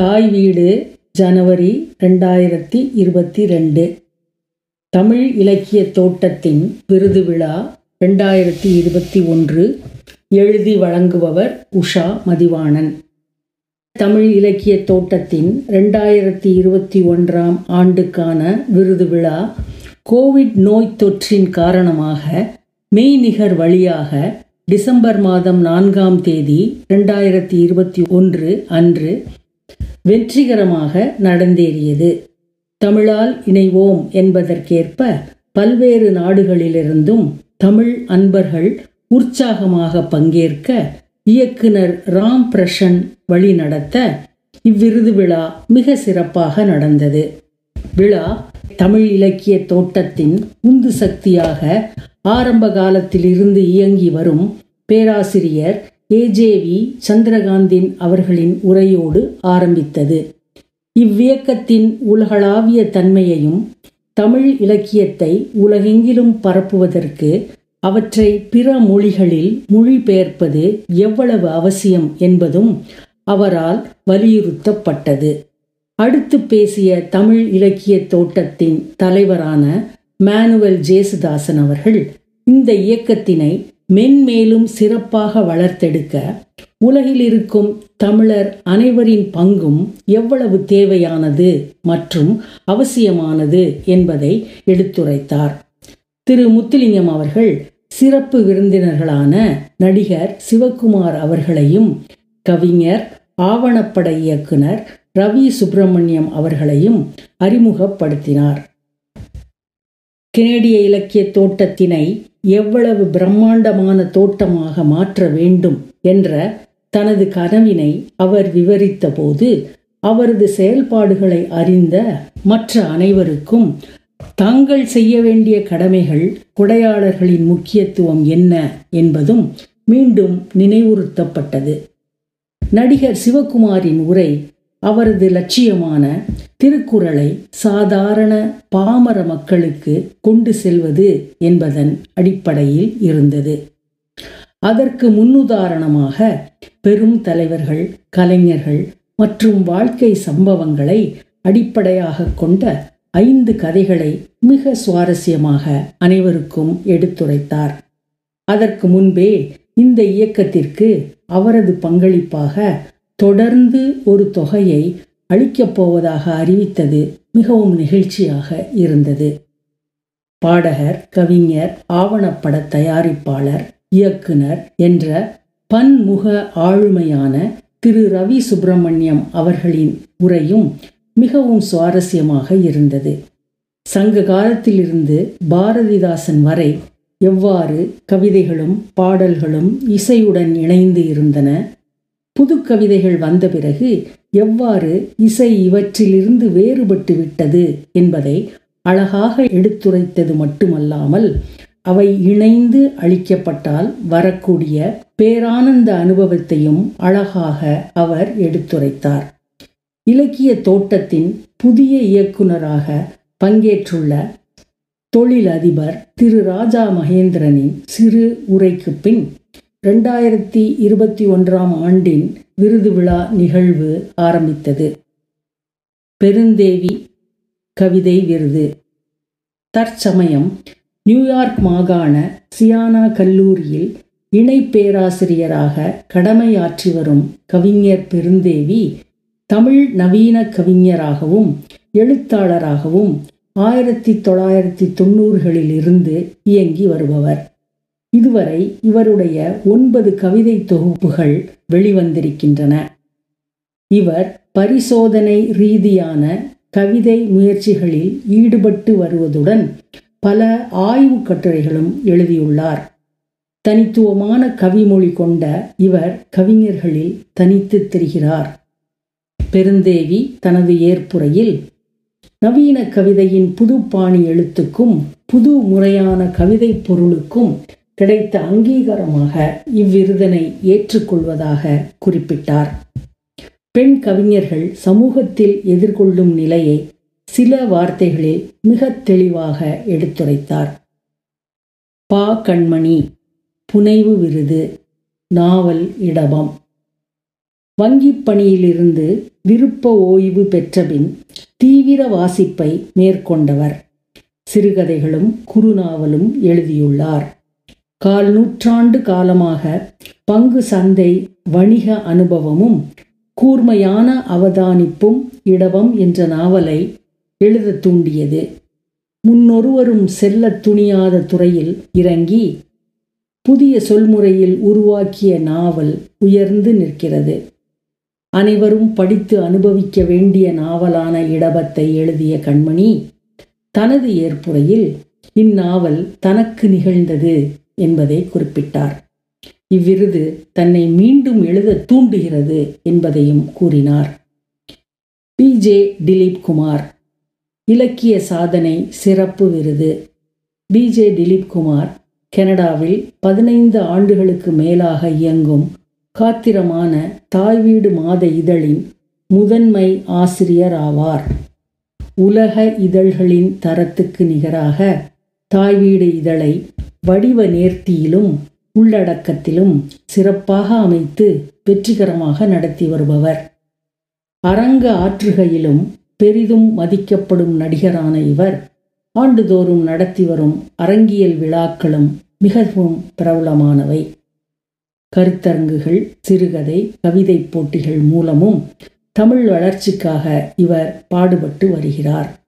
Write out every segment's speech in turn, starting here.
தாய் வீடு ஜனவரி ரெண்டாயிரத்தி இருபத்தி ரெண்டு. தமிழ் இலக்கிய தோட்டத்தின் விருது விழா ரெண்டாயிரத்தி இருபத்தி ஒன்று. எழுதி வழங்குபவர் உஷா மதிவாணன். தமிழ் இலக்கிய தோட்டத்தின் ரெண்டாயிரத்தி இருபத்தி ஒன்றாம் ஆண்டுக்கான விருது விழா கோவிட் நோய் தொற்றின் காரணமாக மெய்நிகர் வழியாக டிசம்பர் மாதம் நான்காம் தேதி ரெண்டாயிரத்தி இருபத்தி ஒன்று அன்று வெற்றிகரமாக நடந்தேறியது. தமிழால் இணைவோம் என்பதற்கேற்ப பல்வேறு நாடுகளிலிருந்தும் தமிழ் அன்பர்கள் உற்சாகமாக பங்கேற்க இயக்குனர் ராம் பிரஷன் வழிநடத்த இவ்விருது விழா மிக சிறப்பாக நடந்தது. விழா தமிழ் இலக்கிய தோட்டத்தின் உந்து சக்தியாக ஆரம்ப காலத்திலிருந்து இயங்கி வரும் பேராசிரியர் ஏஜேவி சந்திரகாந்தின் அவர்களின் உரையோடு ஆரம்பித்தது. இவ்வியக்கத்தின் உலகளாவிய தன்மையையும் தமிழ் இலக்கியத்தை உலகெங்கிலும் பரப்புவதற்கு அவற்றை பிற மொழிகளில் மொழிபெயர்ப்பது எவ்வளவு அவசியம் என்பதும் அவரால் வலியுறுத்தப்பட்டது. அடுத்து பேசிய தமிழ் இலக்கிய தோட்டத்தின் தலைவரான மேனுவல் ஜேசுதாசன் அவர்கள் இந்த இயக்கத்தினை மென்மேலும் சிறப்பாக வளர்த்தெடுக்க உலகில் இருக்கும் தமிழர் அனைவரின் பங்கும் எவ்வளவு தேவையானது மற்றும் அவசியமானது என்பதை எடுத்துரைத்தார். திரு. முத்துலிங்கம் அவர்கள் சிறப்பு விருந்தினர்களான நடிகர் சிவகுமார் அவர்களையும் கவிஞர் ஆவணப்பட இயக்குனர் ரவி சுப்பிரமணியம் அவர்களையும் அறிமுகப்படுத்தினார். கெனடிய இலக்கிய தோட்டத்தினை எவ்வளவு பிரம்மாண்டமான தோட்டமாக மாற்ற வேண்டும் என்ற தனது கனவினை அவர் விவரித்தபோது அவரது செயல்பாடுகளை அறிந்த மற்ற அனைவருக்கும் தாங்கள் செய்ய வேண்டிய கடமைகள் கொடையாளர்களின் முக்கியத்துவம் என்ன என்பதும் மீண்டும் நினைவுறுத்தப்பட்டது. நடிகர் சிவகுமாரின் உரை அவரது லட்சியமான திருக்குறளை சாதாரண பாமர மக்களுக்கு கொண்டு செல்வது என்பதன் அடிப்படையில் இருந்தது. அதற்கு முன்னுதாரணமாக பெரும் தலைவர்கள் கலைஞர்கள் மற்றும் வாழ்க்கை சம்பவங்களை அடிப்படையாக கொண்ட ஐந்து கதைகளை மிக சுவாரஸ்யமாக அனைவருக்கும் எடுத்துரைத்தார். அதற்கு முன்பே இந்த இயக்கத்திற்கு அவரது பங்களிப்பாக தொடர்ந்து ஒரு தொகையை அளிக்கப் போவதாக அறிவித்தது மிகவும் நெகிழ்ச்சியாக இருந்தது. பாடகர் கவிஞர் ஆவணப்பட தயாரிப்பாளர் இயக்குனர் என்ற பன்முக ஆளுமையான திரு. ரவி சுப்பிரமணியம் அவர்களின் உரையும் மிகவும் சுவாரஸ்யமாக இருந்தது. சங்க காலத்திலிருந்து பாரதிதாசன் வரை எவ்வாறு கவிதைகளும் பாடல்களும் இசையுடன் இணைந்து இருந்தன புது கவிதைகள் வந்த பிறகு எவ்வாறு இசை இவற்றிலிருந்து வேறுபட்டு விட்டது என்பதை அழகாக எடுத்துரைத்தது மட்டுமல்லாமல் அவை இணைந்து அளிக்கப்பட்டால் வரக்கூடிய பேரானந்த அனுபவத்தையும் அழகாக அவர் எடுத்துரைத்தார். இலக்கிய தோட்டத்தின் புதிய இயக்குனராக பங்கேற்றுள்ள தொழிலதிபர் திரு ராஜா மகேந்திரனின் சிறு உரைக்கு பின் ரெண்டாயிரத்தி இருபத்தி ஒன்றாம் ஆண்டின் விருது விழா நிகழ்வு ஆரம்பித்தது. பெருந்தேவி கவிதை விருது. தற்சமயம் நியூயார்க் மாகாண சியானா கல்லூரியில் இணை பேராசிரியராக கடமையாற்றி வரும் கவிஞர் பெருந்தேவி தமிழ் நவீன கவிஞராகவும் எழுத்தாளராகவும் ஆயிரத்தி தொள்ளாயிரத்தி தொண்ணூறுகளில் இருந்து இயங்கி வருபவர். இதுவரை இவருடைய ஒன்பது கவிதை தொகுப்புகள் வெளிவந்திருக்கின்றன. இவர் பரிசோதனை ரீதியான கவிதை முயற்சிகளில் ஈடுபட்டு வருவதுடன் பல ஆய்வு கட்டுரைகளும் எழுதியுள்ளார். தனித்துவமான கவிமொழி கொண்ட இவர் கவிஞர்களில் தனித்து தெரிகிறார். பெருந்தேவி தனது ஏற்புரையில் நவீன கவிதையின் புது பாணி எழுத்துக்கும் புது முறையான கவிதை பொருளுக்கும் கிடைத்த அங்கீகாரமாக இவ்விருதனை ஏற்றுக்கொள்வதாக குறிப்பிட்டார். பெண் கவிஞர்கள் சமூகத்தில் எதிர்கொள்ளும் நிலையை சில வார்த்தைகளில் மிக தெளிவாக எடுத்துரைத்தார். பா. கண்மணி புனைவு விருது நாவல் இடபம். வங்கிப் பணியிலிருந்து விருப்ப ஓய்வு பெற்றபின் தீவிர வாசிப்பை மேற்கொண்டவர். சிறுகதைகளும் குறுநாவலும் எழுதியுள்ளார். கால் நூற்றாண்டு காலமாக பங்கு சந்தை வணிக அனுபவமும் கூர்மையான அவதானிப்பும் இடவம் என்ற நாவலை எழுத தூண்டியது. முன்னொருவரும் செல்லத் துணியாத துறையில் இறங்கி புதிய சொல்முறையில் உருவாக்கிய நாவல் உயர்ந்து நிற்கிறது. அனைவரும் படித்து அனுபவிக்க வேண்டிய நாவலான இடபத்தை எழுதிய கண்மணி தனது ஏற்புரையில் இந்நாவல் தனக்கு நிகழ்ந்தது. என்பதை குறிப்பிட்டார். இவ்விருது தன்னை மீண்டும் எழுத தூண்டுகிறது என்பதையும் கூறினார். பி. ஜே. திலீப் குமார் இலக்கிய சாதனை சிறப்பு விருது. பி. ஜே. திலீப் குமார் கனடாவில் பதினைந்து ஆண்டுகளுக்கு மேலாக இயங்கும் காத்திரமான தாய்வீடு மாத இதழின் முதன்மை ஆசிரியர் ஆவார். உலக இதழ்களின் தரத்துக்கு நிகராக தாய்வீடு இதழை வடிவ நேர்த்தியிலும் உள்ளடக்கத்திலும் சிறப்பாக அமைத்து வெற்றிகரமாக நடத்தி வருபவர். அரங்க ஆற்றுகையிலும் பெரிதும் மதிக்கப்படும் நடிகரான இவர் ஆண்டுதோறும் நடத்தி வரும் அரங்கியல் விழாக்களும் மிகவும் பிரபலமானவை. கருத்தரங்குகள் சிறுகதை கவிதை போட்டிகள் மூலமும் தமிழ் வளர்ச்சிக்காக இவர் பாடுபட்டு வருகிறார்.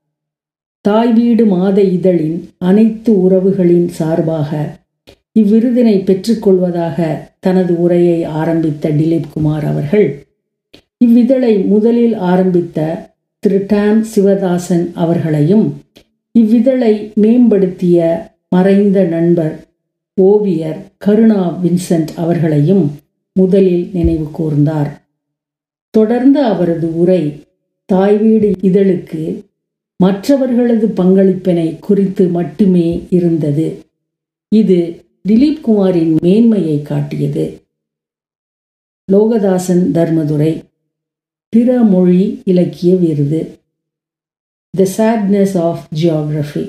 தாய் வீடு மாத இதழின் அனைத்து உறவுகளின் சார்பாக இவ்விருதினை பெற்றுக்கொள்வதாக தனது உரையை ஆரம்பித்த திலீப் குமார் அவர்கள் இவ்விதழை முதலில் ஆரம்பித்த திரு டாம் சிவதாசன் அவர்களையும் இவ்விதழை மேம்படுத்திய மறைந்த நண்பர் ஓவியர் கருணா வின்சென்ட் அவர்களையும் முதலில் நினைவு கூர்ந்தார். தொடர்ந்து அவரது உரை தாய்வீடு இதழுக்கு மற்றவர்களது பங்களிப்பினை குறித்து மட்டுமே இருந்தது. இது திலீப் குமாரின் மேன்மையை காட்டியது. லோகதாசன் தர்மதுரை பிற மொழி இலக்கிய விருது. The sadness of geography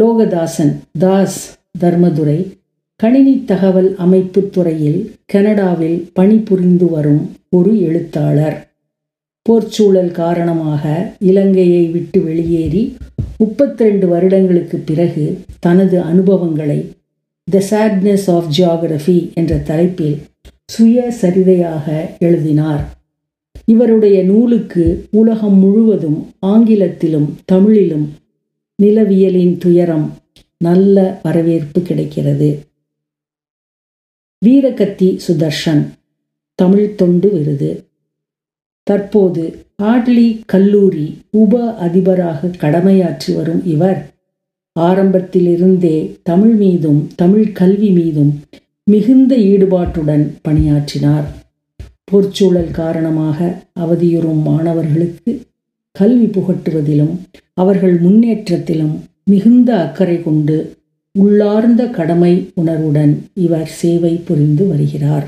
Lokadasan Das Dharmadurai கணினி தகவல் அமைப்பு துறையில் கனடாவில் பணிபுரிந்து வரும் ஒரு எழுத்தாளர். போர்ச்சூழல் காரணமாக இலங்கையை விட்டு வெளியேறி முப்பத்தி ரெண்டு வருடங்களுக்கு பிறகு தனது அனுபவங்களை த சேட்னஸ் ஆஃப் ஜியாகிரபி என்ற தலைப்பில் சுய சரிதையாக எழுதினார். இவருடைய நூலுக்கு உலகம் முழுவதும் ஆங்கிலத்திலும் தமிழிலும் நிலவியலின் துயரம் நல்ல வரவேற்பு கிடைக்கிறது. வீரகத்தி சுதர்ஷன் தமிழ் தொண்டு விருது. தற்போது ஆட்லி கல்லூரி உப அதிபராக கடமையாற்றி வரும் இவர் ஆரம்பத்திலிருந்தே தமிழ் மீதும் தமிழ் கல்வி மீதும் மிகுந்த ஈடுபாட்டுடன் பணியாற்றினார். பொற்சூழல் காரணமாக அவதியுறும் மாணவர்களுக்கு கல்வி புகட்டுவதிலும் அவர்கள் முன்னேற்றத்திலும் மிகுந்த அக்கறை கொண்டு உள்ளார்ந்த கடமை உணர்வுடன் இவர் சேவை புரிந்து வருகிறார்.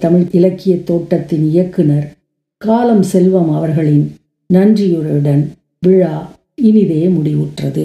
தமிழ் இலக்கிய தோட்டத்தின் இயக்குனர் காலம் செல்வம் அவர்களின் நன்றியுரையுடன் விழா இனிதே முடிவுற்றது.